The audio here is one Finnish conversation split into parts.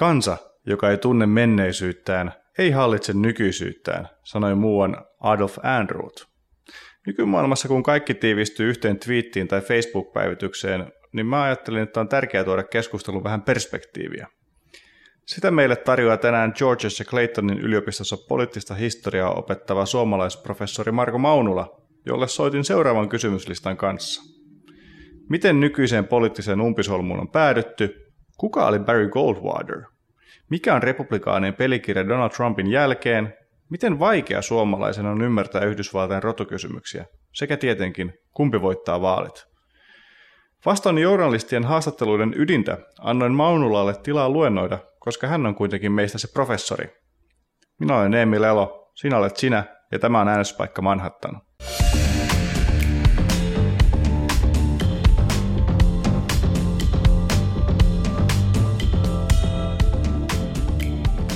Kansa, joka ei tunne menneisyyttään, ei hallitse nykyisyyttään, sanoi muuan Adolf Androth. Nykymaailmassa, kun kaikki tiivistyy yhteen twiittiin tai Facebook-päivitykseen, niin mä ajattelin, että on tärkeää tuoda keskustelun vähän perspektiiviä. Sitä meille tarjoaa tänään Georges ja Claytonin yliopistossa poliittista historiaa opettava suomalaisprofessori Marko Maunula, jolle soitin seuraavan kysymyslistan kanssa. Miten nykyiseen poliittiseen umpisolmuun on päädytty? Kuka oli Barry Goldwater? Mikä on republikaanien pelikirja Donald Trumpin jälkeen? Miten vaikea suomalaisen on ymmärtää Yhdysvaltain rotukysymyksiä? Sekä tietenkin, kumpi voittaa vaalit? Vastaan journalistien haastatteluiden ydintä annoin Maunulalle tilaa luennoida, koska hän on kuitenkin meistä se professori. Minä olen Emil Elo, sinä olet sinä ja tämä on äänestyspaikka Manhattan.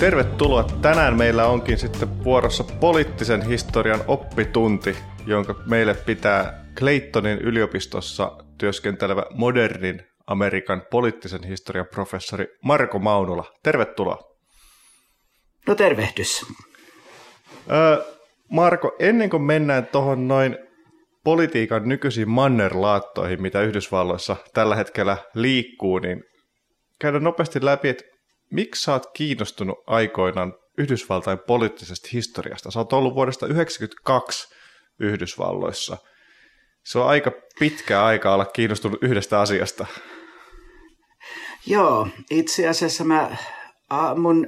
Tervetuloa. Tänään meillä onkin sitten vuorossa poliittisen historian oppitunti, jonka meille pitää Claytonin yliopistossa työskentelevä modernin Amerikan poliittisen historian professori Marko Maunula. Tervetuloa. No tervehdys. Öö, Marko, ennen kuin mennään tuohon noin politiikan nykyisiin mannerlaattoihin, mitä Yhdysvalloissa tällä hetkellä liikkuu, niin käydään nopeasti läpi, että miksi sä oot kiinnostunut aikoinaan Yhdysvaltain poliittisesta historiasta? Sä oot ollut vuodesta 1992 Yhdysvalloissa. Se on aika pitkä aika olla kiinnostunut yhdestä asiasta. Joo, itse asiassa mä, mun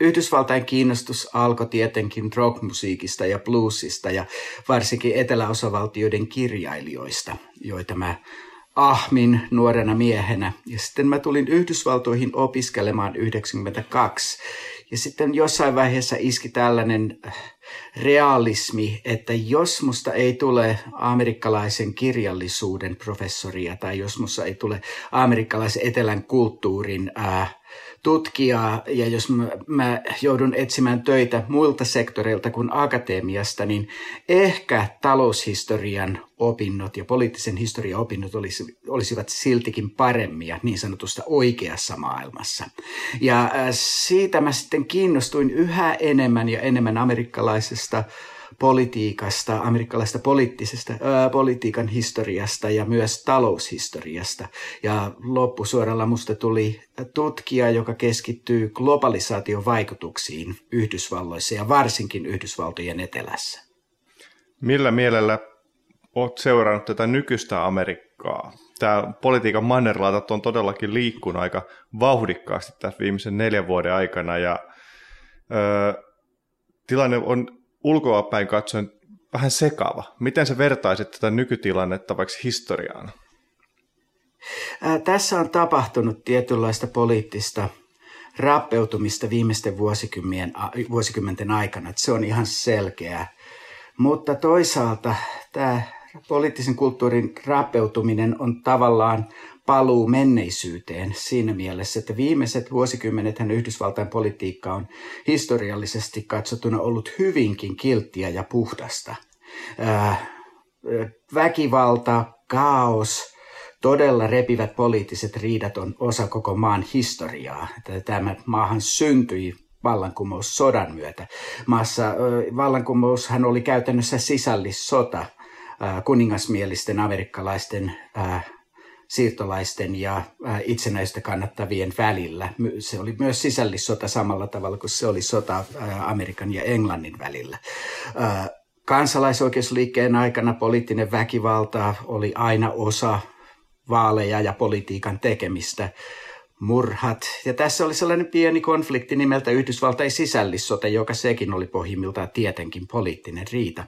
Yhdysvaltain kiinnostus alkoi tietenkin rockmusiikista ja bluesista ja varsinkin eteläosavaltioiden kirjailijoista, joita mä ahmin nuorena miehenä. Ja sitten mä tulin Yhdysvaltoihin opiskelemaan 92. Ja sitten jossain vaiheessa iski tällainen äh, realismi, että jos musta ei tule amerikkalaisen kirjallisuuden professoria tai jos musta ei tule amerikkalaisen etelän kulttuurin äh, tutkijaa ja jos mä, mä joudun etsimään töitä muilta sektoreilta kuin akatemiasta, niin ehkä taloushistorian opinnot ja poliittisen historian opinnot olisi, olisivat siltikin paremmia niin sanotusta oikeassa maailmassa. Ja äh, siitä mä sitten kiinnostuin yhä enemmän ja enemmän amerikkalaisesta politiikasta, amerikkalaista poliittisesta, ää, politiikan historiasta ja myös taloushistoriasta. Ja loppusuoralla musta tuli tutkija, joka keskittyy globalisaation vaikutuksiin Yhdysvalloissa ja varsinkin Yhdysvaltojen etelässä. Millä mielellä olet seurannut tätä nykyistä Amerikkaa? Tämä politiikan mannerlaatat on todellakin liikkunut aika vauhdikkaasti tässä viimeisen neljän vuoden aikana ja ö, tilanne on ulkoapäin katsoen vähän sekava. Miten se vertaisit tätä nykytilannetta vaikka historiaan? Ää, tässä on tapahtunut tietynlaista poliittista rappeutumista viimeisten vuosikymmenten aikana. Että se on ihan selkeää. Mutta toisaalta tämä poliittisen kulttuurin rappeutuminen on tavallaan paluu menneisyyteen siinä mielessä, että viimeiset vuosikymmenethän Yhdysvaltain politiikka on historiallisesti katsottuna ollut hyvinkin kilttiä ja puhdasta. Äh, väkivalta, kaos, todella repivät poliittiset riidat on osa koko maan historiaa. Tämä maahan syntyi vallankumous sodan myötä. Maassa vallankumoushan oli käytännössä sisällissota kuningasmielisten amerikkalaisten siirtolaisten ja itsenäistä kannattavien välillä. Se oli myös sisällissota samalla tavalla kuin se oli sota Amerikan ja Englannin välillä. Kansalaisoikeusliikkeen aikana poliittinen väkivalta oli aina osa vaaleja ja politiikan tekemistä murhat. Ja tässä oli sellainen pieni konflikti nimeltä Yhdysvaltain sisällissota, joka sekin oli pohjimmiltaan tietenkin poliittinen riita.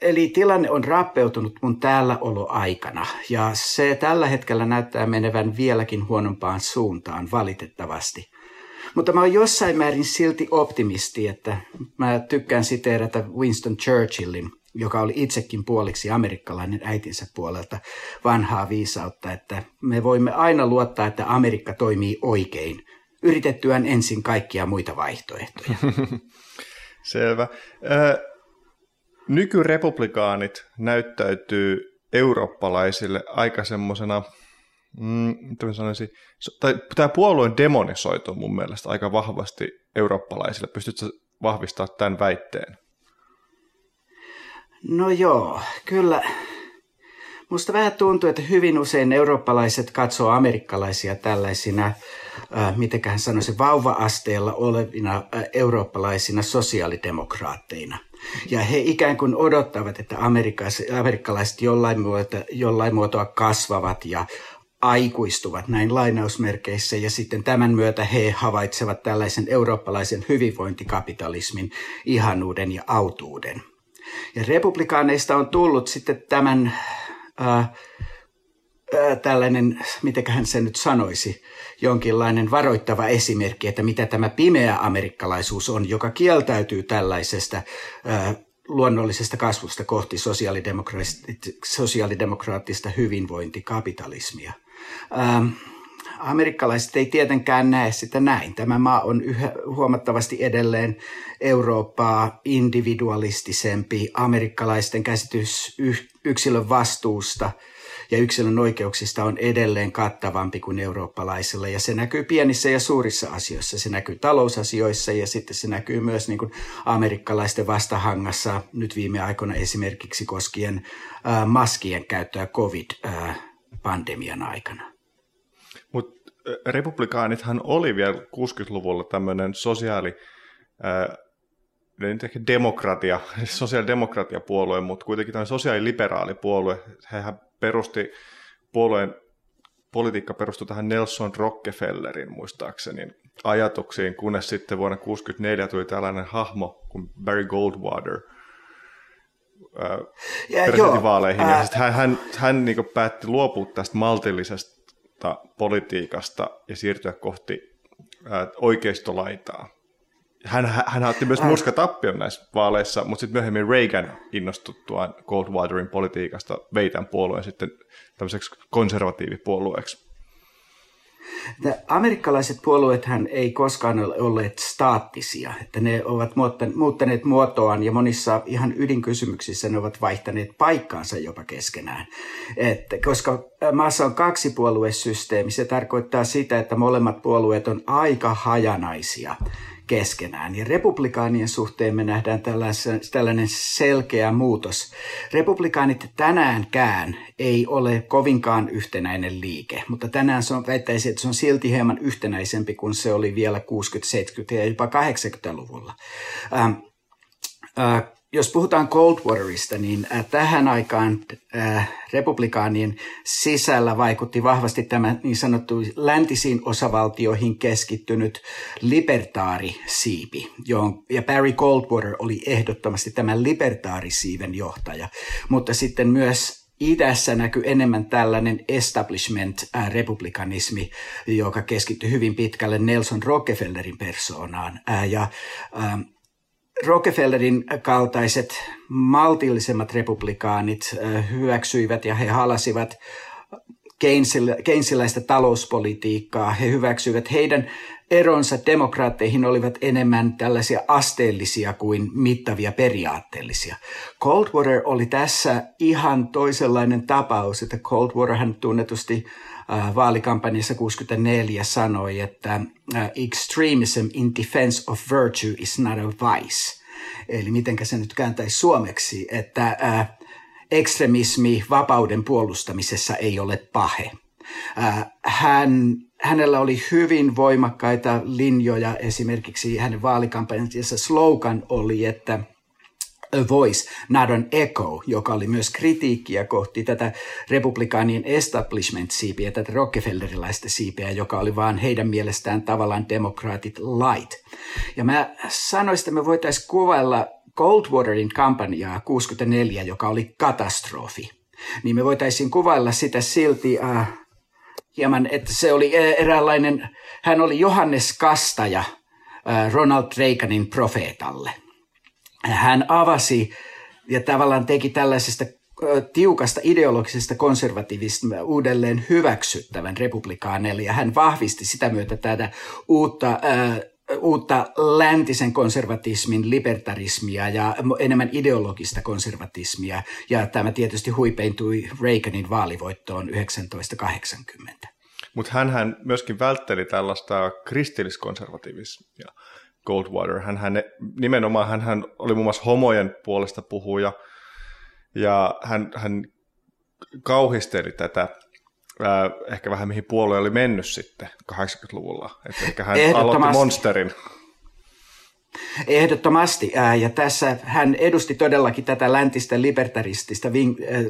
Eli tilanne on rappeutunut mun täällä aikana ja se tällä hetkellä näyttää menevän vieläkin huonompaan suuntaan valitettavasti. Mutta mä oon jossain määrin silti optimisti, että mä tykkään siteerata Winston Churchillin, joka oli itsekin puoliksi amerikkalainen äitinsä puolelta vanhaa viisautta, että me voimme aina luottaa, että Amerikka toimii oikein, yritettyään ensin kaikkia muita vaihtoehtoja. Selvä. Nykyrepublikaanit näyttäytyy eurooppalaisille aika semmoisena mm, sanoisin, tai tämä puolueen demonisoitu mun mielestä aika vahvasti eurooppalaisille. Pystytkö vahvistamaan tämän väitteen? No joo, kyllä. Musta vähän tuntuu, että hyvin usein eurooppalaiset katsoo amerikkalaisia tällaisina, äh, mitenköhän sanoisi, vauva-asteella olevina äh, eurooppalaisina sosiaalidemokraatteina. Ja he ikään kuin odottavat, että amerikkalaiset jollain, muotoa, jollain muotoa kasvavat ja aikuistuvat näin lainausmerkeissä ja sitten tämän myötä he havaitsevat tällaisen eurooppalaisen hyvinvointikapitalismin ihanuuden ja autuuden. Ja republikaaneista on tullut sitten tämän ää, tällainen, mitenköhän se nyt sanoisi, jonkinlainen varoittava esimerkki, että mitä tämä pimeä amerikkalaisuus on, joka kieltäytyy tällaisesta luonnollisesta kasvusta kohti sosiaalidemokraattista hyvinvointikapitalismia. Amerikkalaiset ei tietenkään näe sitä näin. Tämä maa on yhä huomattavasti edelleen Eurooppaa individualistisempi. Amerikkalaisten käsitys yksilön vastuusta ja yksilön oikeuksista on edelleen kattavampi kuin eurooppalaisilla. Ja se näkyy pienissä ja suurissa asioissa. Se näkyy talousasioissa ja sitten se näkyy myös niin kuin amerikkalaisten vastahangassa nyt viime aikoina esimerkiksi koskien äh, maskien käyttöä COVID-pandemian aikana. Mutta republikaanithan oli vielä 60-luvulla tämmöinen sosiaali, äh, demokratia, sosiaalidemokratiapuolue, mutta kuitenkin tämä sosiaaliliberaalipuolue. Hehän perusti puolueen politiikka perustui tähän Nelson Rockefellerin muistaakseni ajatuksiin, kunnes sitten vuonna 1964 tuli tällainen hahmo kuin Barry Goldwater ja, presidentinvaaleihin. Ja sitten hän, hän, hän niin päätti luopua tästä maltillisesta politiikasta ja siirtyä kohti ää, oikeistolaitaa hän, hän otti myös tappion näissä vaaleissa, mutta sitten myöhemmin Reagan innostuttuaan Goldwaterin politiikasta vei tämän puolueen sitten tämmöiseksi konservatiivipuolueeksi. Amerikkalaiset puolueethan ei koskaan ole olleet staattisia, että ne ovat muuttaneet muotoaan ja monissa ihan ydinkysymyksissä ne ovat vaihtaneet paikkaansa jopa keskenään. Että koska maassa on kaksi puoluesysteemi, se tarkoittaa sitä, että molemmat puolueet on aika hajanaisia keskenään. Ja republikaanien suhteen me nähdään tällainen selkeä muutos. Republikaanit tänäänkään ei ole kovinkaan yhtenäinen liike, mutta tänään se on, väittäisi, että se on silti hieman yhtenäisempi kuin se oli vielä 60-, 70- ja jopa 80-luvulla. Ähm, äh, jos puhutaan Coldwaterista, niin äh, tähän aikaan äh, republikaanien sisällä vaikutti vahvasti tämä niin sanottu läntisiin osavaltioihin keskittynyt libertaarisiipi, ja Barry Coldwater oli ehdottomasti tämän libertaarisiiven johtaja, mutta sitten myös idässä näkyy enemmän tällainen establishment-republikanismi, joka keskittyi hyvin pitkälle Nelson Rockefellerin persoonaan. Ja Rockefellerin kaltaiset maltillisemmat republikaanit hyväksyivät ja he halasivat Keynesiläistä talouspolitiikkaa. He hyväksyivät heidän eronsa demokraatteihin olivat enemmän tällaisia asteellisia kuin mittavia periaatteellisia. Coldwater oli tässä ihan toisenlainen tapaus, että Coldwater hän tunnetusti Äh, vaalikampanjassa 64 sanoi, että äh, extremism in defense of virtue is not a vice. Eli mitenkä se nyt kääntäisi suomeksi, että äh, ekstremismi vapauden puolustamisessa ei ole pahe. Hän, hänellä oli hyvin voimakkaita linjoja, esimerkiksi hänen vaalikampanjansa slogan oli, että – A Voice, not an Echo, joka oli myös kritiikkiä kohti tätä republikaanien establishment-siipiä, tätä Rockefellerilaista siipiä, joka oli vaan heidän mielestään tavallaan demokraatit light. Ja mä sanoisin, että me voitaisiin kuvailla Goldwaterin kampanjaa 64, joka oli katastrofi. Niin me voitaisiin kuvailla sitä silti uh, hieman, että se oli eräänlainen, hän oli Johannes Kastaja uh, Ronald Reaganin profeetalle – hän avasi ja tavallaan teki tällaisesta tiukasta ideologisesta konservatiivista uudelleen hyväksyttävän republikaaneille ja hän vahvisti sitä myötä tätä uutta uutta läntisen konservatismin libertarismia ja enemmän ideologista konservatismia. Ja tämä tietysti huipeintui Reaganin vaalivoittoon 1980. Mutta hän myöskin vältteli tällaista kristilliskonservativismia. Goldwater. Hän, hän, nimenomaan hän, hän oli muun muassa homojen puolesta puhuja ja hän, hän kauhisteli tätä ää, ehkä vähän mihin puolue oli mennyt sitten 80-luvulla. Että ehkä hän aloitti Monsterin. Ehdottomasti. Ja tässä hän edusti todellakin tätä läntistä libertaristista,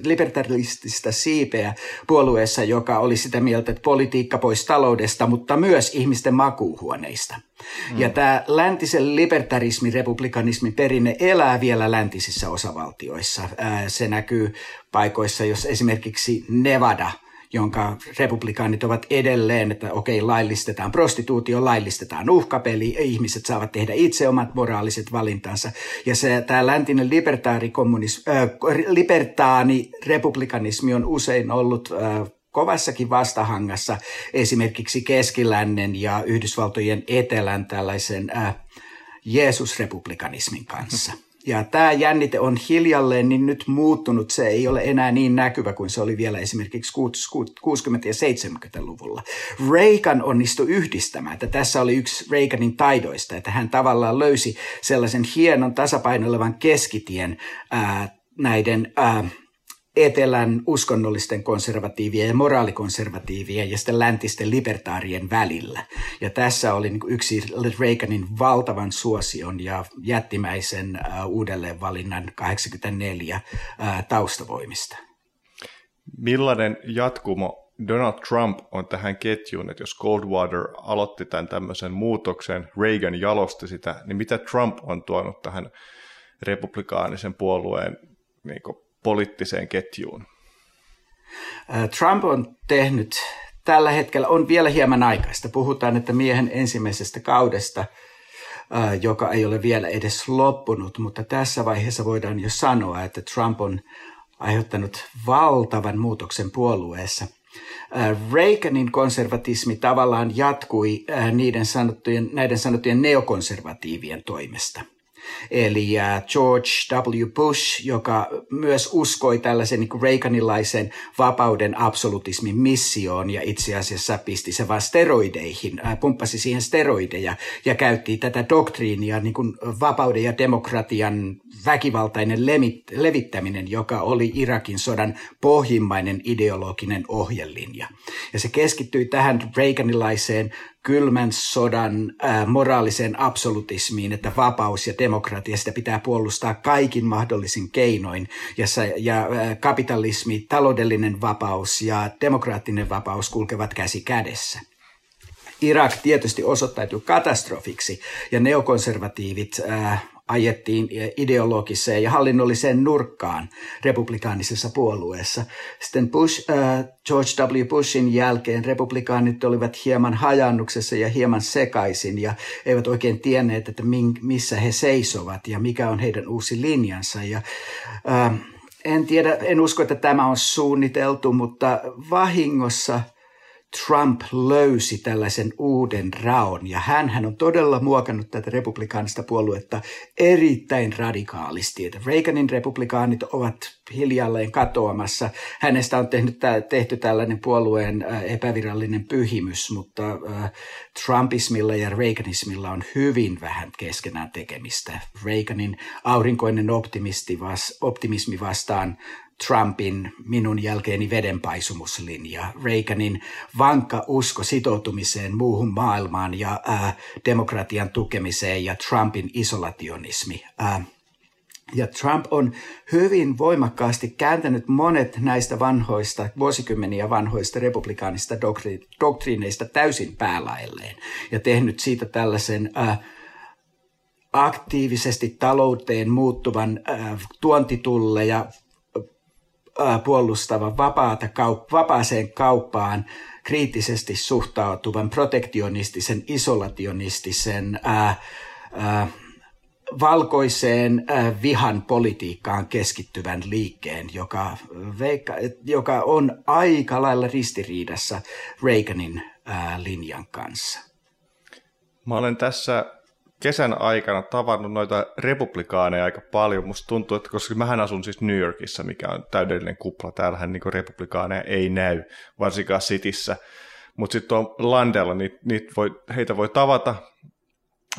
libertaristista siipeä puolueessa, joka oli sitä mieltä, että politiikka pois taloudesta, mutta myös ihmisten makuuhuoneista. Mm. Ja tämä läntisen libertarismin, republikanismin perinne elää vielä läntisissä osavaltioissa. Se näkyy paikoissa, jos esimerkiksi Nevada – jonka republikaanit ovat edelleen, että okei, laillistetaan prostituutio, laillistetaan uhkapeli, ihmiset saavat tehdä itse omat moraaliset valintansa. Ja se, tämä läntinen äh, libertaani republikanismi on usein ollut äh, kovassakin vastahangassa esimerkiksi keskilännen ja Yhdysvaltojen etelän tällaisen äh, Jeesus-republikanismin kanssa. Mm. Ja tämä jännite on hiljalleen niin nyt muuttunut. Se ei ole enää niin näkyvä kuin se oli vielä esimerkiksi 60- ja 70-luvulla. Reagan onnistui yhdistämään, että tässä oli yksi Reaganin taidoista, että hän tavallaan löysi sellaisen hienon tasapainoilevan keskitien ää, näiden ää, etelän uskonnollisten konservatiivien ja moraalikonservatiivien ja sitten läntisten libertaarien välillä. Ja tässä oli niin yksi Reaganin valtavan suosion ja jättimäisen uh, uudelleenvalinnan 84 uh, taustavoimista. Millainen jatkumo Donald Trump on tähän ketjuun, että jos Goldwater aloitti tämän tämmöisen muutoksen, Reagan jalosti sitä, niin mitä Trump on tuonut tähän republikaanisen puolueen niin poliittiseen ketjuun? Trump on tehnyt tällä hetkellä, on vielä hieman aikaista. Puhutaan, että miehen ensimmäisestä kaudesta, joka ei ole vielä edes loppunut, mutta tässä vaiheessa voidaan jo sanoa, että Trump on aiheuttanut valtavan muutoksen puolueessa. Reaganin konservatismi tavallaan jatkui niiden sanottujen, näiden sanottujen neokonservatiivien toimesta – Eli George W. Bush, joka myös uskoi tällaisen niin Reaganilaisen vapauden absolutismin missioon ja itse asiassa pisti se vain steroideihin, pumppasi siihen steroideja ja käytti tätä doktriinia niin kuin vapauden ja demokratian väkivaltainen levittäminen, joka oli Irakin sodan pohjimmainen ideologinen ohjelinja. Ja se keskittyi tähän Reaganilaiseen kylmän sodan äh, moraaliseen absolutismiin, että vapaus ja demokratia, sitä pitää puolustaa kaikin mahdollisin keinoin. Ja, ja äh, kapitalismi, taloudellinen vapaus ja demokraattinen vapaus kulkevat käsi kädessä. Irak tietysti osoittautui katastrofiksi ja neokonservatiivit äh, ajettiin ideologiseen ja hallinnolliseen nurkkaan republikaanisessa puolueessa. Sitten Bush, äh, George W. Bushin jälkeen republikaanit olivat hieman hajannuksessa ja hieman sekaisin ja eivät oikein tienneet, että missä he seisovat ja mikä on heidän uusi linjansa. Ja, äh, en tiedä, en usko, että tämä on suunniteltu, mutta vahingossa – Trump löysi tällaisen uuden raon ja hän, on todella muokannut tätä republikaanista puoluetta erittäin radikaalisti. Että Reaganin republikaanit ovat hiljalleen katoamassa. Hänestä on tehnyt, tehty tällainen puolueen epävirallinen pyhimys, mutta Trumpismilla ja Reaganismilla on hyvin vähän keskenään tekemistä. Reaganin aurinkoinen optimisti optimismi vastaan Trumpin minun jälkeeni vedenpaisumuslinja, Reaganin vankka usko sitoutumiseen muuhun maailmaan ja ää, demokratian tukemiseen ja Trumpin isolationismi. Ää, ja Trump on hyvin voimakkaasti kääntänyt monet näistä vanhoista, vuosikymmeniä vanhoista republikaanista doktri- doktriineista täysin päälailleen ja tehnyt siitä tällaisen ää, aktiivisesti talouteen muuttuvan ää, tuontitulleja puolustavan vapaata kaup- vapaaseen kauppaan kriittisesti suhtautuvan protektionistisen, isolationistisen, ää, ää, valkoiseen ää, vihan politiikkaan keskittyvän liikkeen, joka, veikka, joka on aika lailla ristiriidassa Reaganin ää, linjan kanssa. Mä olen tässä kesän aikana tavannut noita republikaaneja aika paljon. Musta tuntuu, että koska mähän asun siis New Yorkissa, mikä on täydellinen kupla, täällähän niin republikaaneja ei näy, varsinkaan Cityssä. Mutta sitten tuon Landella niit, niit voi, heitä voi tavata.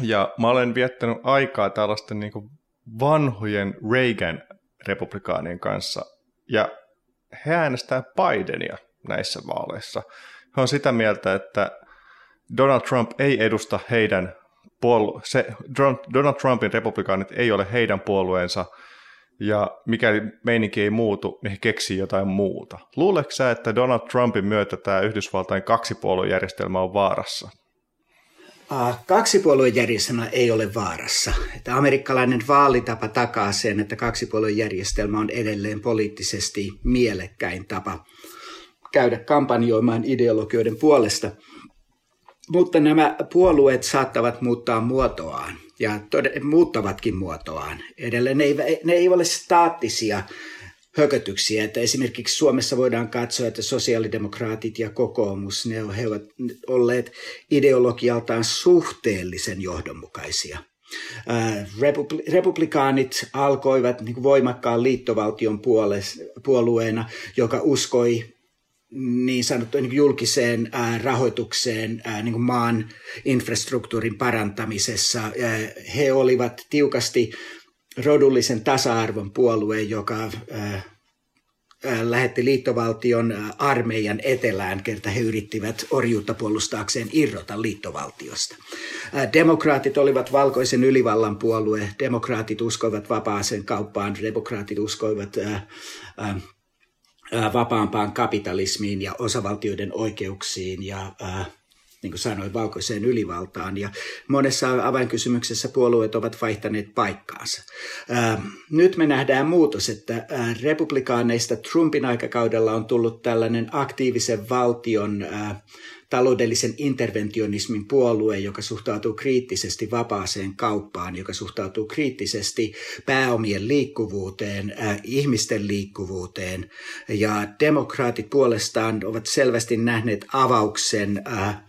Ja mä olen viettänyt aikaa tällaisten niin vanhojen Reagan republikaanien kanssa. Ja he äänestää Bidenia näissä vaaleissa. He on sitä mieltä, että Donald Trump ei edusta heidän puolu- se, Donald Trumpin republikaanit ei ole heidän puolueensa, ja mikäli meininki ei muutu, niin he keksii jotain muuta. Luuletko sä, että Donald Trumpin myötä tämä Yhdysvaltain kaksipuoluejärjestelmä on vaarassa? Kaksipuoluejärjestelmä ei ole vaarassa. Että amerikkalainen vaalitapa takaa sen, että kaksipuoluejärjestelmä on edelleen poliittisesti mielekkäin tapa käydä kampanjoimaan ideologioiden puolesta – mutta nämä puolueet saattavat muuttaa muotoaan ja tod- muuttavatkin muotoaan. Edelleen ne ei, ne ei ole staattisia hökötyksiä, että esimerkiksi Suomessa voidaan katsoa, että sosiaalidemokraatit ja kokoomus, ne he ovat olleet ideologialtaan suhteellisen johdonmukaisia. Republikaanit alkoivat niin voimakkaan liittovaltion puolueena, joka uskoi niin sanottuun niin julkiseen ää, rahoitukseen ää, niin maan infrastruktuurin parantamisessa. He olivat tiukasti rodullisen tasa-arvon puolue, joka ää, lähetti liittovaltion armeijan etelään, kerta he yrittivät orjuutta puolustaakseen irrota liittovaltiosta. Demokraatit olivat valkoisen ylivallan puolue, demokraatit uskoivat vapaaseen kauppaan, demokraatit uskoivat vapaampaan kapitalismiin ja osavaltioiden oikeuksiin ja niin kuin sanoin, valkoiseen ylivaltaan. Ja monessa avainkysymyksessä puolueet ovat vaihtaneet paikkaansa. Nyt me nähdään muutos, että republikaaneista Trumpin aikakaudella on tullut tällainen aktiivisen valtion taloudellisen interventionismin puolue, joka suhtautuu kriittisesti vapaaseen kauppaan, joka suhtautuu kriittisesti pääomien liikkuvuuteen, äh, ihmisten liikkuvuuteen. Ja demokraatit puolestaan ovat selvästi nähneet avauksen äh,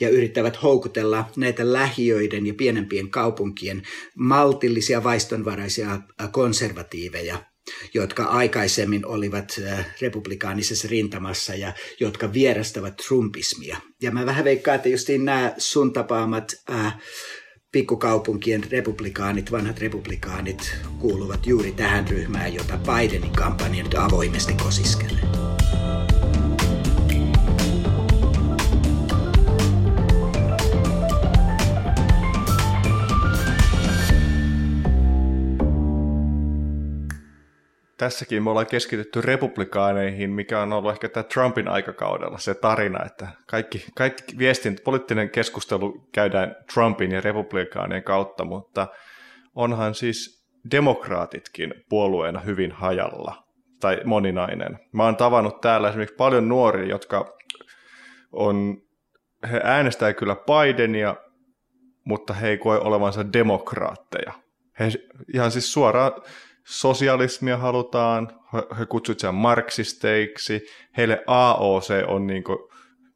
ja yrittävät houkutella näitä lähiöiden ja pienempien kaupunkien maltillisia vaistonvaraisia äh, konservatiiveja jotka aikaisemmin olivat äh, republikaanisessa rintamassa ja jotka vierastavat trumpismia. Ja mä vähän veikkaan, että justiin nämä sun tapaamat äh, pikkukaupunkien republikaanit, vanhat republikaanit kuuluvat juuri tähän ryhmään, jota Bidenin kampanja nyt avoimesti kosiskelee. Tässäkin me ollaan keskitytty republikaaneihin, mikä on ollut ehkä tämä Trumpin aikakaudella se tarina, että kaikki, kaikki viestin, poliittinen keskustelu käydään Trumpin ja republikaanien kautta, mutta onhan siis demokraatitkin puolueena hyvin hajalla tai moninainen. Mä oon tavannut täällä esimerkiksi paljon nuoria, jotka on, he äänestää kyllä Bidenia, mutta he ei koe olevansa demokraatteja. He ihan siis suoraan sosialismia halutaan, he kutsuvat sen marksisteiksi, heille AOC on niin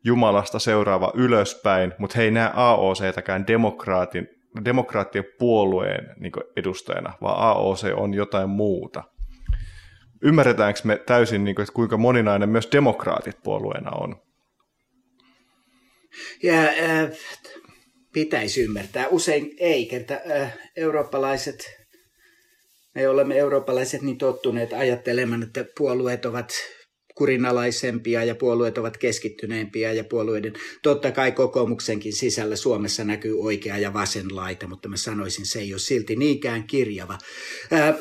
Jumalasta seuraava ylöspäin, mutta he ei näe AOCtäkään demokraatin, demokraattien puolueen niin edustajana, vaan AOC on jotain muuta. Ymmärretäänkö me täysin, niin kuin, että kuinka moninainen myös demokraatit puolueena on? Ja, äh, pitäisi ymmärtää. Usein ei, kerta äh, eurooppalaiset me olemme eurooppalaiset niin tottuneet ajattelemaan, että puolueet ovat kurinalaisempia ja puolueet ovat keskittyneempiä ja puolueiden, totta kai kokoomuksenkin sisällä Suomessa näkyy oikea ja vasen laita, mutta mä sanoisin, se ei ole silti niinkään kirjava. Ää,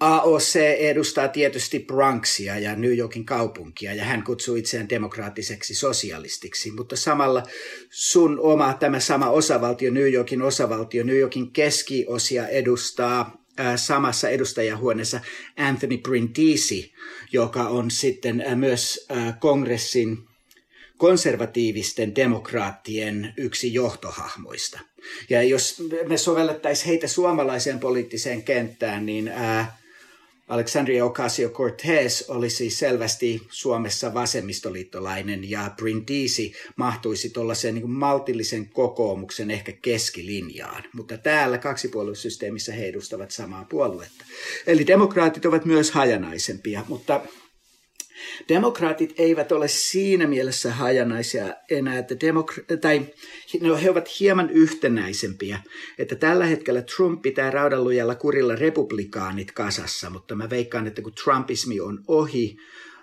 AOC edustaa tietysti Bronxia ja New Yorkin kaupunkia ja hän kutsuu itseään demokraattiseksi sosialistiksi, mutta samalla sun oma tämä sama osavaltio, New Yorkin osavaltio, New Yorkin keskiosia edustaa samassa edustajahuoneessa Anthony Brindisi, joka on sitten myös kongressin konservatiivisten demokraattien yksi johtohahmoista. Ja jos me sovellettaisiin heitä suomalaiseen poliittiseen kenttään, niin Alexandria Ocasio-Cortez oli siis selvästi Suomessa vasemmistoliittolainen ja Brindisi mahtuisi tuollaiseen niin maltillisen kokoomuksen ehkä keskilinjaan. Mutta täällä kaksipuoluesysteemissä he edustavat samaa puoluetta. Eli demokraatit ovat myös hajanaisempia, mutta Demokraatit eivät ole siinä mielessä hajanaisia enää, että demokra- tai no, he ovat hieman yhtenäisempiä, että tällä hetkellä Trump pitää raudanlujalla kurilla republikaanit kasassa, mutta mä veikkaan, että kun Trumpismi on ohi,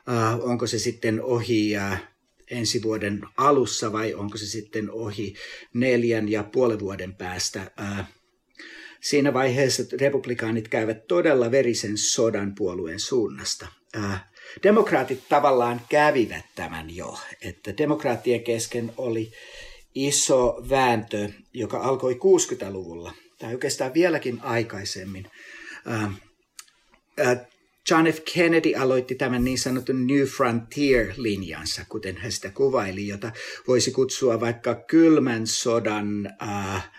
äh, onko se sitten ohi äh, ensi vuoden alussa vai onko se sitten ohi neljän ja puolen vuoden päästä, äh, Siinä vaiheessa republikaanit käyvät todella verisen sodan puolueen suunnasta. Äh, demokraatit tavallaan kävivät tämän jo, että demokraattien kesken oli iso vääntö, joka alkoi 60-luvulla, tai oikeastaan vieläkin aikaisemmin. John F. Kennedy aloitti tämän niin sanotun New Frontier-linjansa, kuten hän sitä kuvaili, jota voisi kutsua vaikka kylmän sodan, äh,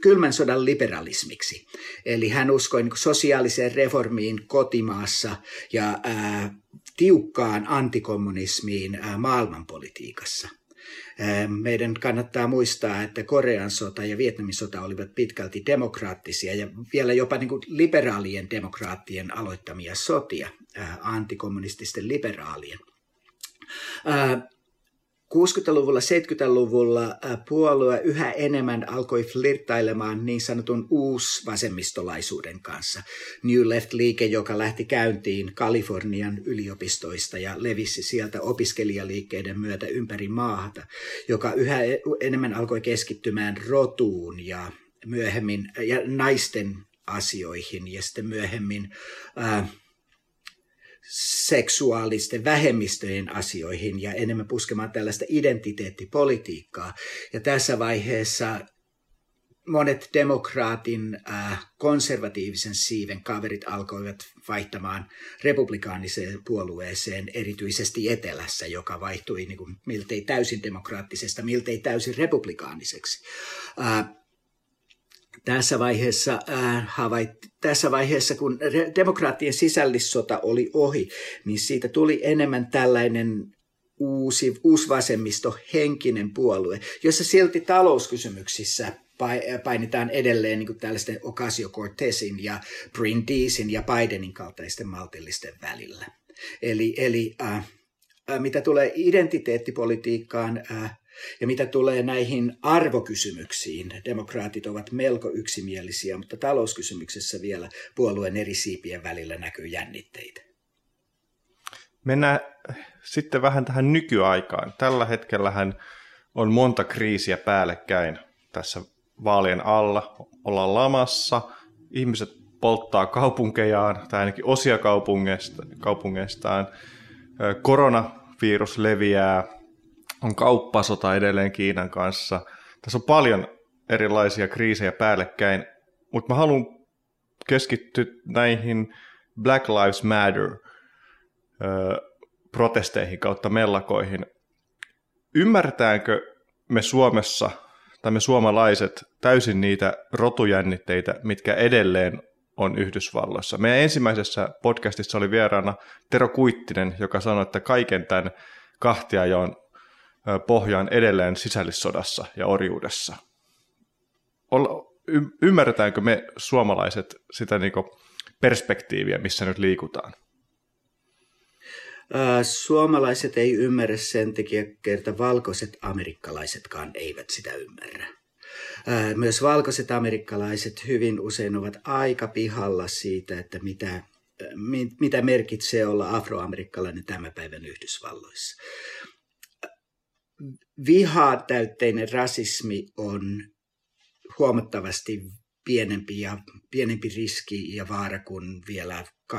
kylmän sodan liberalismiksi. Eli hän uskoi niin sosiaaliseen reformiin kotimaassa ja äh, tiukkaan antikommunismiin äh, maailmanpolitiikassa – meidän kannattaa muistaa, että Korean sota ja Vietnamin sota olivat pitkälti demokraattisia ja vielä jopa niin kuin liberaalien demokraattien aloittamia sotia, antikommunististen liberaalien. 60-luvulla, 70-luvulla puolue yhä enemmän alkoi flirttailemaan niin sanotun uusvasemmistolaisuuden kanssa. New Left-liike, joka lähti käyntiin Kalifornian yliopistoista ja levisi sieltä opiskelijaliikkeiden myötä ympäri maata, joka yhä enemmän alkoi keskittymään rotuun ja myöhemmin ja naisten asioihin ja sitten myöhemmin äh, seksuaalisten vähemmistöjen asioihin ja enemmän puskemaan tällaista identiteettipolitiikkaa. Ja tässä vaiheessa monet demokraatin äh, konservatiivisen siiven kaverit alkoivat vaihtamaan republikaaniseen puolueeseen, erityisesti etelässä, joka vaihtui niin kuin miltei täysin demokraattisesta, miltei täysin republikaaniseksi. Äh, tässä vaiheessa, äh, havaitti, tässä vaiheessa, kun demokraattien sisällissota oli ohi, niin siitä tuli enemmän tällainen uusi, uusvasemmisto henkinen puolue, jossa silti talouskysymyksissä painitaan edelleen niin tällaisten Ocasio-Cortezin ja Brindisin ja Bidenin kaltaisten maltillisten välillä. Eli, eli äh, äh, mitä tulee identiteettipolitiikkaan, äh, ja mitä tulee näihin arvokysymyksiin, demokraatit ovat melko yksimielisiä, mutta talouskysymyksessä vielä puolueen eri siipien välillä näkyy jännitteitä. Mennään sitten vähän tähän nykyaikaan. Tällä hetkellähän on monta kriisiä päällekkäin tässä vaalien alla. Ollaan lamassa, ihmiset polttaa kaupunkejaan, tai ainakin osia kaupungeistaan. Koronavirus leviää, on kauppasota edelleen Kiinan kanssa. Tässä on paljon erilaisia kriisejä päällekkäin, mutta mä haluan keskittyä näihin Black Lives Matter protesteihin kautta mellakoihin. Ymmärtääkö me Suomessa tai me suomalaiset täysin niitä rotujännitteitä, mitkä edelleen on Yhdysvalloissa. Meidän ensimmäisessä podcastissa oli vieraana Tero Kuittinen, joka sanoi, että kaiken tämän kahtiajaon pohjaan edelleen sisällissodassa ja orjuudessa. Ymmärretäänkö me suomalaiset sitä niin perspektiiviä, missä nyt liikutaan? Suomalaiset ei ymmärrä sen takia, kerta valkoiset amerikkalaisetkaan eivät sitä ymmärrä. Myös valkoiset amerikkalaiset hyvin usein ovat aika pihalla siitä, että mitä, mitä merkitsee olla afroamerikkalainen tämän päivän Yhdysvalloissa vihatäytteinen rasismi on huomattavasti pienempi, ja, pienempi riski ja vaara kuin vielä 2-30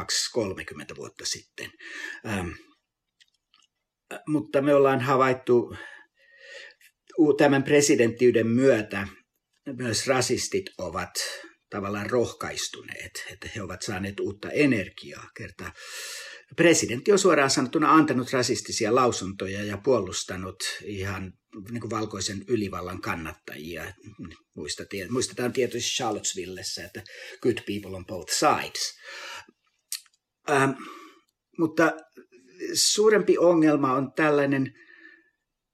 vuotta sitten. Ähm, mutta me ollaan havaittu tämän presidenttiyden myötä myös rasistit ovat tavallaan rohkaistuneet, että he ovat saaneet uutta energiaa. Kerta presidentti on suoraan sanottuna antanut rasistisia lausuntoja ja puolustanut ihan niin kuin valkoisen ylivallan kannattajia. Muistetaan, tietysti Charlottesvillessä, että good people on both sides. Ähm, mutta suurempi ongelma on tällainen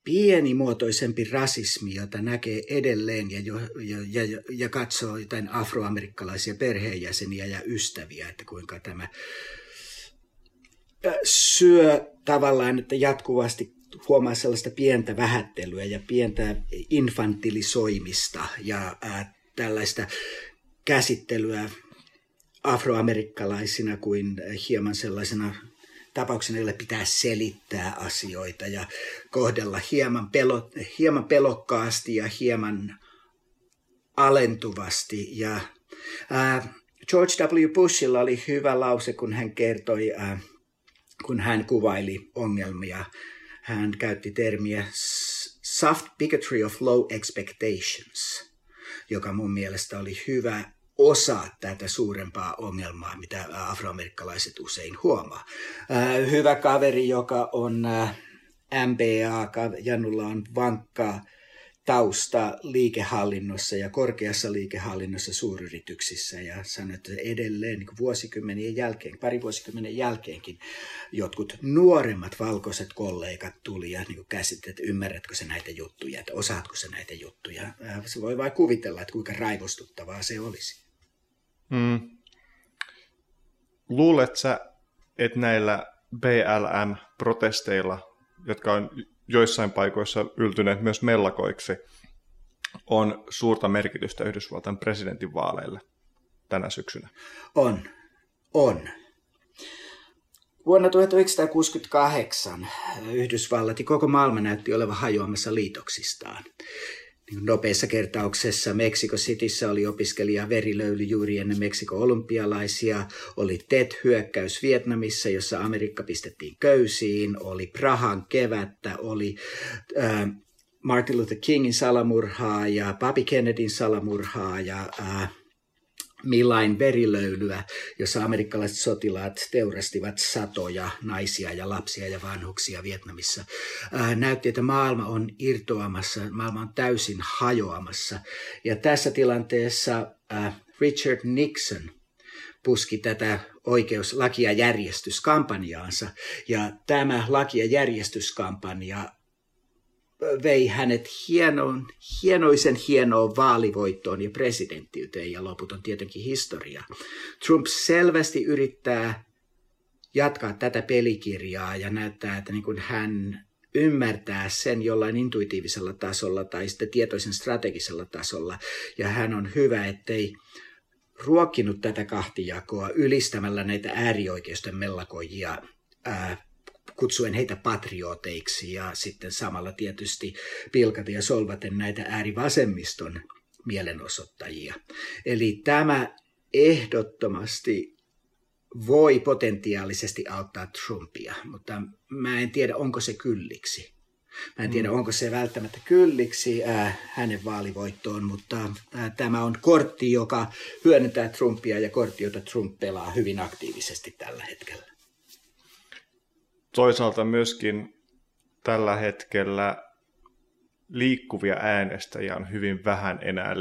pienimuotoisempi rasismi, jota näkee edelleen ja, jo, ja, ja, ja katsoo jotain afroamerikkalaisia perheenjäseniä ja ystäviä, että kuinka tämä syö tavallaan, että jatkuvasti huomaa sellaista pientä vähättelyä ja pientä infantilisoimista ja ää, tällaista käsittelyä afroamerikkalaisina kuin hieman sellaisena tapauksena, jolle pitää selittää asioita ja kohdella hieman, pelo, hieman pelokkaasti ja hieman alentuvasti. Ja, ää, George W. Bushilla oli hyvä lause, kun hän kertoi, ää, kun hän kuvaili ongelmia. Hän käytti termiä soft bigotry of low expectations, joka mun mielestä oli hyvä osa tätä suurempaa ongelmaa, mitä afroamerikkalaiset usein huomaa. Hyvä kaveri, joka on MBA, Jannulla on vankka tausta liikehallinnossa ja korkeassa liikehallinnossa suuryrityksissä ja sanoi, että edelleen niin vuosikymmenien jälkeen, pari vuosikymmenen jälkeenkin jotkut nuoremmat valkoiset kollegat tuli ja niin käsitti, että ymmärrätkö se näitä juttuja, että osaatko se näitä juttuja. Se voi vain kuvitella, että kuinka raivostuttavaa se olisi. Mm. Luulet että näillä BLM-protesteilla, jotka on joissain paikoissa yltyneet myös mellakoiksi, on suurta merkitystä Yhdysvaltain presidentinvaaleille tänä syksynä? On. On. Vuonna 1968 Yhdysvallat ja koko maailma näytti olevan hajoamassa liitoksistaan. Nopeassa kertauksessa Meksiko Cityssä oli opiskelija verilöyly juuri ennen Meksiko olympialaisia, oli TET-hyökkäys Vietnamissa, jossa Amerikka pistettiin köysiin, oli Prahan kevättä, oli äh, Martin Luther Kingin salamurhaa ja Bobby Kennedyn salamurhaa ja äh, millain verilöylyä, jossa amerikkalaiset sotilaat teurastivat satoja naisia ja lapsia ja vanhuksia Vietnamissa. Näytti, että maailma on irtoamassa, maailma on täysin hajoamassa. Ja tässä tilanteessa Richard Nixon puski tätä oikeus, laki- ja järjestyskampanjaansa. Ja tämä laki- ja järjestyskampanja vei hänet hienoon, hienoisen hienoon vaalivoittoon ja presidenttiyteen ja loput on tietenkin historia. Trump selvästi yrittää jatkaa tätä pelikirjaa ja näyttää, että niin kuin hän ymmärtää sen jollain intuitiivisella tasolla tai sitten tietoisen strategisella tasolla. Ja hän on hyvä, ettei ruokkinut tätä kahtijakoa ylistämällä näitä äärioikeisten mellakoijia ää, kutsuen heitä patrioteiksi ja sitten samalla tietysti pilkaten ja solvaten näitä äärivasemmiston mielenosoittajia. Eli tämä ehdottomasti voi potentiaalisesti auttaa Trumpia, mutta mä en tiedä, onko se kylliksi. Mä en tiedä, mm. onko se välttämättä kylliksi äh, hänen vaalivoittoon, mutta äh, tämä on kortti, joka hyödyntää Trumpia ja kortti, jota Trump pelaa hyvin aktiivisesti tällä hetkellä toisaalta myöskin tällä hetkellä liikkuvia äänestäjiä on hyvin vähän enää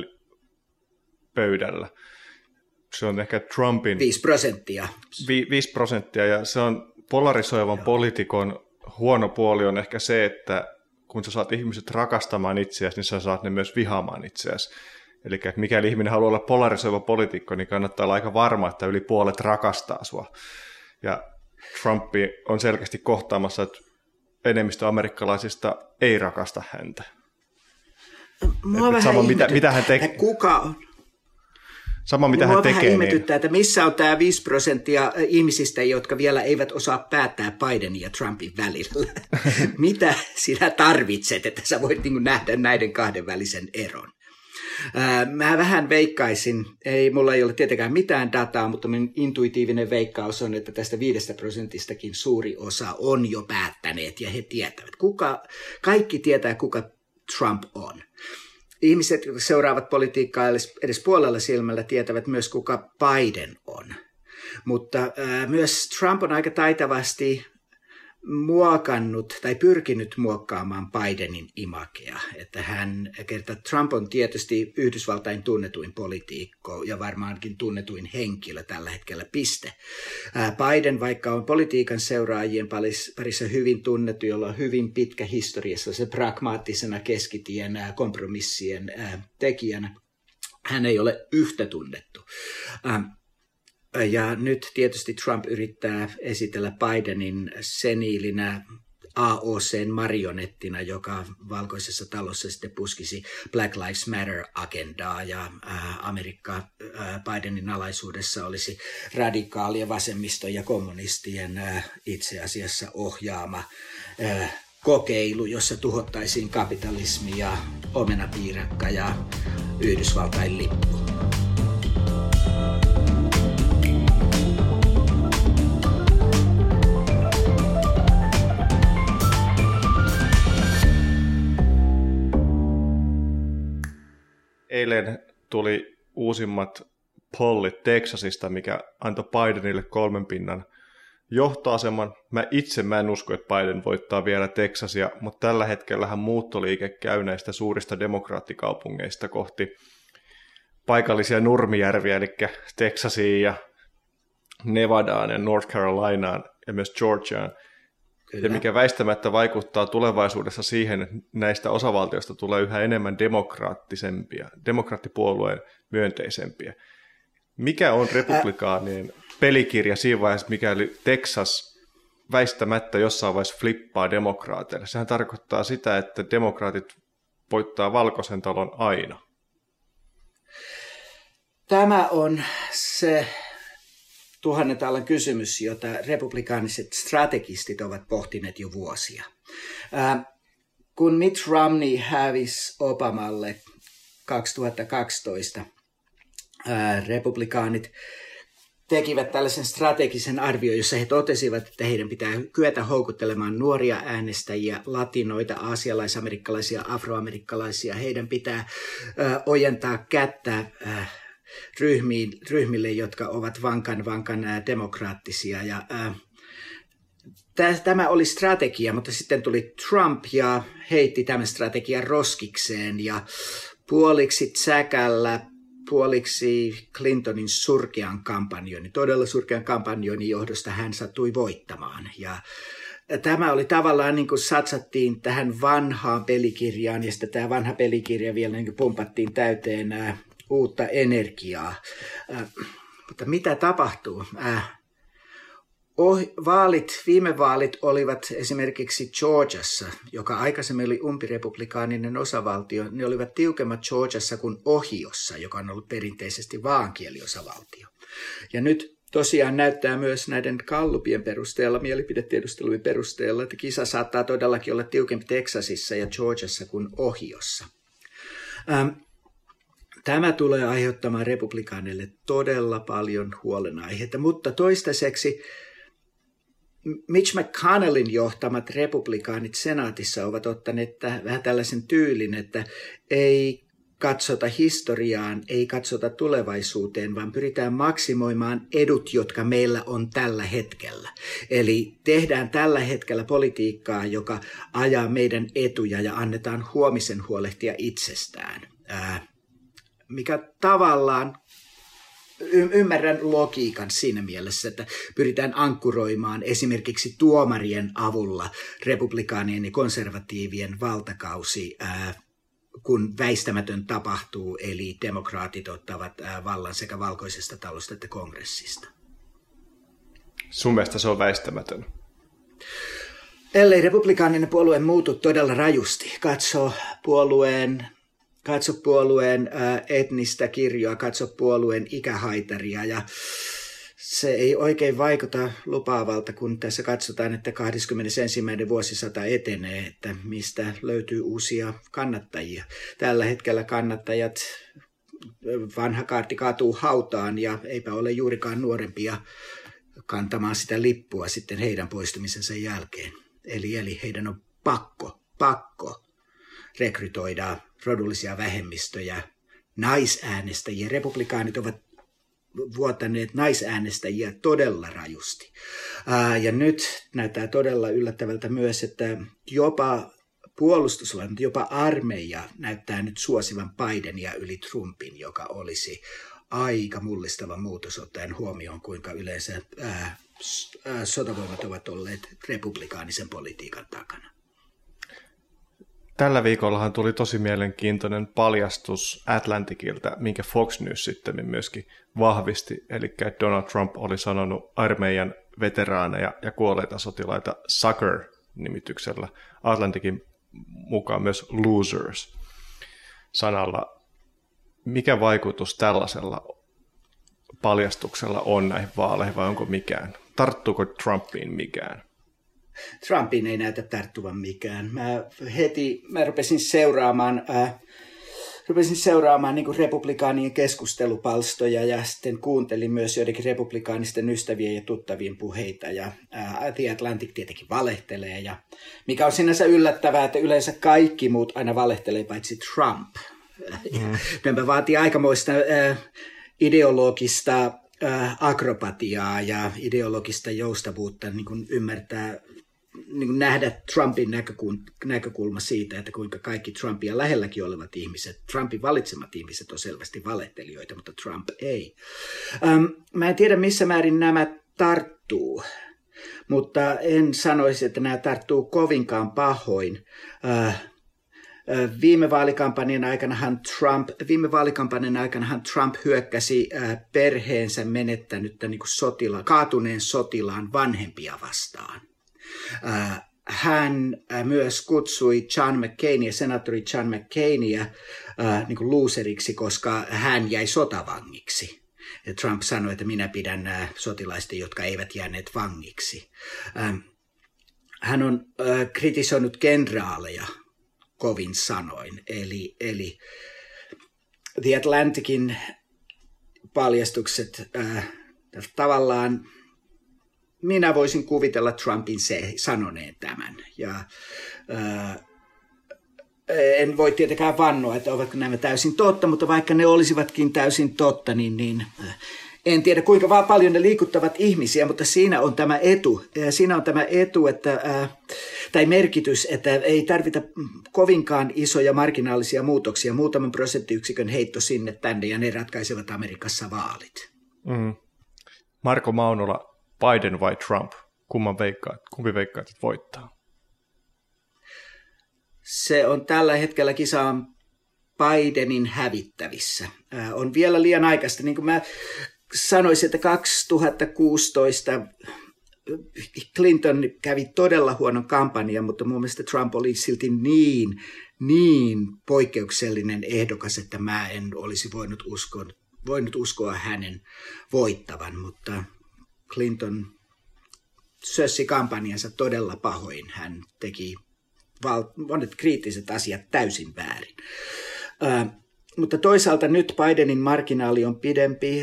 pöydällä. Se on ehkä Trumpin... 5 prosenttia. 5 prosenttia, ja se on polarisoivan Joo. poliitikon huono puoli on ehkä se, että kun sä saat ihmiset rakastamaan itseäsi, niin sä saat ne myös vihaamaan itseäsi. Eli mikäli ihminen haluaa olla polarisoiva poliitikko, niin kannattaa olla aika varma, että yli puolet rakastaa sua. Ja Trumpi on selkeästi kohtaamassa, että enemmistö amerikkalaisista ei rakasta häntä. Mua vähän sama, mitä, mitä hän tekee. Kuka on? Sama mitä Mua hän tekee. Vähän ihmetyttää, niin... että missä on tämä 5 prosenttia ihmisistä, jotka vielä eivät osaa päättää Bidenin ja Trumpin välillä. mitä sinä tarvitset, että sä voit niin nähdä näiden kahden välisen eron? Mä vähän veikkaisin, ei mulla ei ole tietenkään mitään dataa, mutta minun intuitiivinen veikkaus on, että tästä viidestä prosentistakin suuri osa on jo päättäneet ja he tietävät. Kuka, kaikki tietää, kuka Trump on. Ihmiset, jotka seuraavat politiikkaa edes, edes puolella silmällä, tietävät myös, kuka Biden on. Mutta äh, myös Trump on aika taitavasti muokannut tai pyrkinyt muokkaamaan Bidenin imakea. Että hän, kerta Trump on tietysti Yhdysvaltain tunnetuin politiikko ja varmaankin tunnetuin henkilö tällä hetkellä piste. Biden, vaikka on politiikan seuraajien parissa hyvin tunnettu, jolla on hyvin pitkä historiassa se pragmaattisena keskitien kompromissien tekijänä, hän ei ole yhtä tunnettu. Ja nyt tietysti Trump yrittää esitellä Bidenin seniilinä AOCn marionettina, joka valkoisessa talossa sitten puskisi Black Lives Matter-agendaa ja Amerikka Bidenin alaisuudessa olisi radikaalia vasemmisto ja kommunistien itse asiassa ohjaama kokeilu, jossa tuhottaisiin kapitalismi ja omenapiirakka ja Yhdysvaltain lippu. Eilen tuli uusimmat pollit Texasista, mikä antoi Bidenille kolmen pinnan johtoaseman. Mä itse mä en usko, että Biden voittaa vielä Texasia, mutta tällä hetkellä muuttoliike käy näistä suurista demokraattikaupungeista kohti paikallisia nurmijärviä, eli Texasiin ja Nevadaan ja North Carolinaan ja myös Georgiaan. Kyllä. Ja mikä väistämättä vaikuttaa tulevaisuudessa siihen, että näistä osavaltioista tulee yhä enemmän demokraattisempia, demokraattipuolueen myönteisempiä. Mikä on republikaanien pelikirja siinä vaiheessa, mikäli Texas väistämättä jossain vaiheessa flippaa demokraateille? Sehän tarkoittaa sitä, että demokraatit voittaa valkoisen talon aina. Tämä on se tuhannen taalan kysymys, jota republikaaniset strategistit ovat pohtineet jo vuosia. Ää, kun Mitt Romney hävisi Obamalle 2012, ää, republikaanit tekivät tällaisen strategisen arvio, jossa he totesivat, että heidän pitää kyetä houkuttelemaan nuoria äänestäjiä, latinoita, aasialaisamerikkalaisia, afroamerikkalaisia. Heidän pitää ö, ojentaa kättä ö, ryhmiin, ryhmille, jotka ovat vankan, vankan ää, demokraattisia. Ja, ää, Tämä oli strategia, mutta sitten tuli Trump ja heitti tämän strategian roskikseen ja puoliksi säkällä, puoliksi Clintonin surkean kampanjoinnin, todella surkean kampanjoinnin johdosta hän sattui voittamaan. Ja tämä oli tavallaan niin kuin satsattiin tähän vanhaan pelikirjaan ja sitten tämä vanha pelikirja vielä niin kuin pumpattiin täyteen uutta energiaa. Äh, mutta mitä tapahtuu? Äh, oh, vaalit, viime vaalit olivat esimerkiksi Georgiassa, joka aikaisemmin oli umpirepublikaaninen osavaltio. Ne olivat tiukemmat Georgiassa kuin Ohiossa, joka on ollut perinteisesti vaankieliosavaltio. Ja nyt tosiaan näyttää myös näiden kallupien perusteella, mielipidetiedustelujen perusteella, että kisa saattaa todellakin olla tiukempi Texasissa ja Georgiassa kuin Ohiossa. Ähm, Tämä tulee aiheuttamaan republikaaneille todella paljon huolenaiheita, mutta toistaiseksi Mitch McConnellin johtamat republikaanit senaatissa ovat ottaneet vähän tällaisen tyylin, että ei katsota historiaan, ei katsota tulevaisuuteen, vaan pyritään maksimoimaan edut, jotka meillä on tällä hetkellä. Eli tehdään tällä hetkellä politiikkaa, joka ajaa meidän etuja ja annetaan huomisen huolehtia itsestään. Ää, mikä tavallaan y- ymmärrän logiikan siinä mielessä, että pyritään ankkuroimaan esimerkiksi tuomarien avulla republikaanien ja konservatiivien valtakausi, ää, kun väistämätön tapahtuu, eli demokraatit ottavat ää, vallan sekä valkoisesta talosta että kongressista. Sun mielestä se on väistämätön? Ellei republikaaninen puolue muutu todella rajusti, katso puolueen katso puolueen etnistä kirjoa, katso puolueen ikähaitaria ja se ei oikein vaikuta lupaavalta, kun tässä katsotaan, että 21. vuosisata etenee, että mistä löytyy uusia kannattajia. Tällä hetkellä kannattajat, vanha kaarti kaatuu hautaan ja eipä ole juurikaan nuorempia kantamaan sitä lippua sitten heidän poistumisensa jälkeen. Eli, eli heidän on pakko, pakko rekrytoida rodullisia vähemmistöjä, naisäänestäjiä. Republikaanit ovat vuotaneet naisäänestäjiä todella rajusti. Ja nyt näyttää todella yllättävältä myös, että jopa puolustusvoimat, jopa armeija näyttää nyt suosivan Bidenia yli Trumpin, joka olisi aika mullistava muutos ottaen huomioon, kuinka yleensä ää, sotavoimat ovat olleet republikaanisen politiikan takana. Tällä viikollahan tuli tosi mielenkiintoinen paljastus Atlanticilta, minkä Fox News sitten myöskin vahvisti. Eli Donald Trump oli sanonut armeijan veteraaneja ja kuolleita sotilaita sucker-nimityksellä. Atlanticin mukaan myös losers sanalla. Mikä vaikutus tällaisella paljastuksella on näihin vaaleihin vai onko mikään? Tarttuuko Trumpiin mikään? Trumpin ei näytä tarttuvan mikään. Mä heti mä rupesin seuraamaan, äh, rupesin seuraamaan niin republikaanien keskustelupalstoja ja sitten kuuntelin myös joidenkin republikaanisten ystävien ja tuttavien puheita. Ja äh, The Atlantic tietenkin valehtelee, ja mikä on sinänsä yllättävää, että yleensä kaikki muut aina valehtelee paitsi Trump. Mm. Tämä vaatii aikamoista äh, ideologista äh, akrobatiaa ja ideologista joustavuutta niin kuin ymmärtää niin nähdä Trumpin näkökulma siitä, että kuinka kaikki Trumpia lähelläkin olevat ihmiset, Trumpin valitsemat ihmiset on selvästi valehtelijoita, mutta Trump ei. Ähm, mä en tiedä, missä määrin nämä tarttuu, mutta en sanoisi, että nämä tarttuu kovinkaan pahoin. Äh, Viime vaalikampanjan aikanahan Trump, viime vaalikampanjan aikanahan Trump hyökkäsi perheensä menettänyttä niin kuin sotila, kaatuneen sotilaan vanhempia vastaan. Hän myös kutsui John McCainia, senaattori John McCainia niin kuin loseriksi, koska hän jäi sotavangiksi. Trump sanoi, että minä pidän sotilaista, jotka eivät jääneet vangiksi. Hän on kritisoinut kenraaleja kovin sanoin. Eli, eli The Atlanticin paljastukset äh, tavallaan minä voisin kuvitella Trumpin se sanoneen tämän. Ja äh, en voi tietenkään vannoa, että ovatko nämä täysin totta, mutta vaikka ne olisivatkin täysin totta, niin, niin äh, en tiedä kuinka vaan paljon ne liikuttavat ihmisiä, mutta siinä on tämä etu. Siinä on tämä etu, että, tai merkitys, että ei tarvita kovinkaan isoja marginaalisia muutoksia, muutaman prosenttiyksikön heitto sinne tänne ja ne ratkaisevat Amerikassa vaalit. Mm. Marko Maunola, Biden vai Trump? Kumman veikkaat, kumpi veikkaat, että voittaa? Se on tällä hetkellä kisaan Bidenin hävittävissä. on vielä liian aikaista. Niin kuin mä sanoisin, että 2016 Clinton kävi todella huonon kampanjan, mutta mun mielestä Trump oli silti niin, niin poikkeuksellinen ehdokas, että mä en olisi voinut uskoa, voinut uskoa hänen voittavan, mutta Clinton sössi kampanjansa todella pahoin. Hän teki monet kriittiset asiat täysin väärin. Mutta toisaalta nyt Bidenin marginaali on pidempi,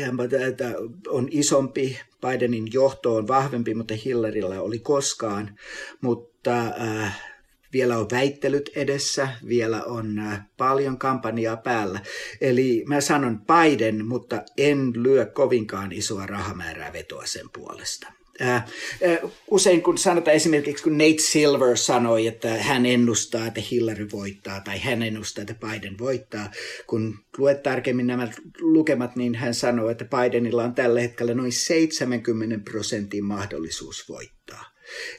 on isompi, Bidenin johto on vahvempi, mutta Hillarylla oli koskaan. Mutta äh, vielä on väittelyt edessä, vielä on äh, paljon kampanjaa päällä. Eli mä sanon Biden, mutta en lyö kovinkaan isoa rahamäärää vetoa sen puolesta. Äh, äh, usein kun sanotaan esimerkiksi, kun Nate Silver sanoi, että hän ennustaa, että Hillary voittaa, tai hän ennustaa, että Biden voittaa, kun luet tarkemmin nämä lukemat, niin hän sanoi, että Bidenilla on tällä hetkellä noin 70 prosentin mahdollisuus voittaa.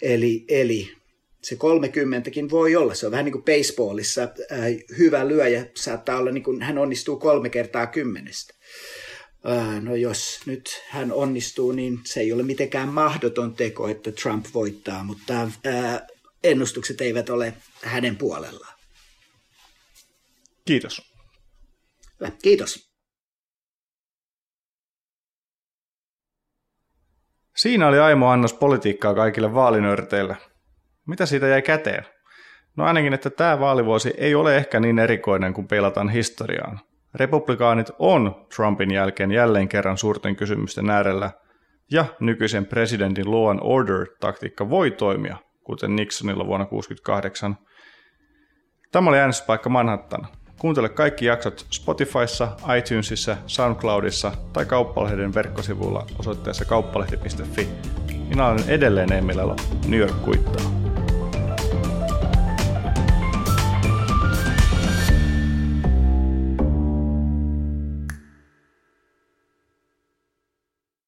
Eli, eli se 30kin voi olla, se on vähän niin kuin baseballissa, äh, hyvä lyöjä saattaa olla, niin kuin hän onnistuu kolme kertaa kymmenestä. No jos nyt hän onnistuu, niin se ei ole mitenkään mahdoton teko, että Trump voittaa, mutta ennustukset eivät ole hänen puolellaan. Kiitos. Hyvä, kiitos. Siinä oli Aimo Annos politiikkaa kaikille vaalinörteille. Mitä siitä jäi käteen? No ainakin, että tämä vaalivuosi ei ole ehkä niin erikoinen, kuin peilataan historiaan. Republikaanit on Trumpin jälkeen jälleen kerran suurten kysymysten äärellä, ja nykyisen presidentin law and order-taktiikka voi toimia, kuten Nixonilla vuonna 1968. Tämä oli äänestyspaikka Manhattan. Kuuntele kaikki jaksot Spotifyssa, iTunesissa, SoundCloudissa tai Kauppalehden verkkosivuilla osoitteessa kauppalehti.fi. Minä olen edelleen Emilellä New York kuittaa.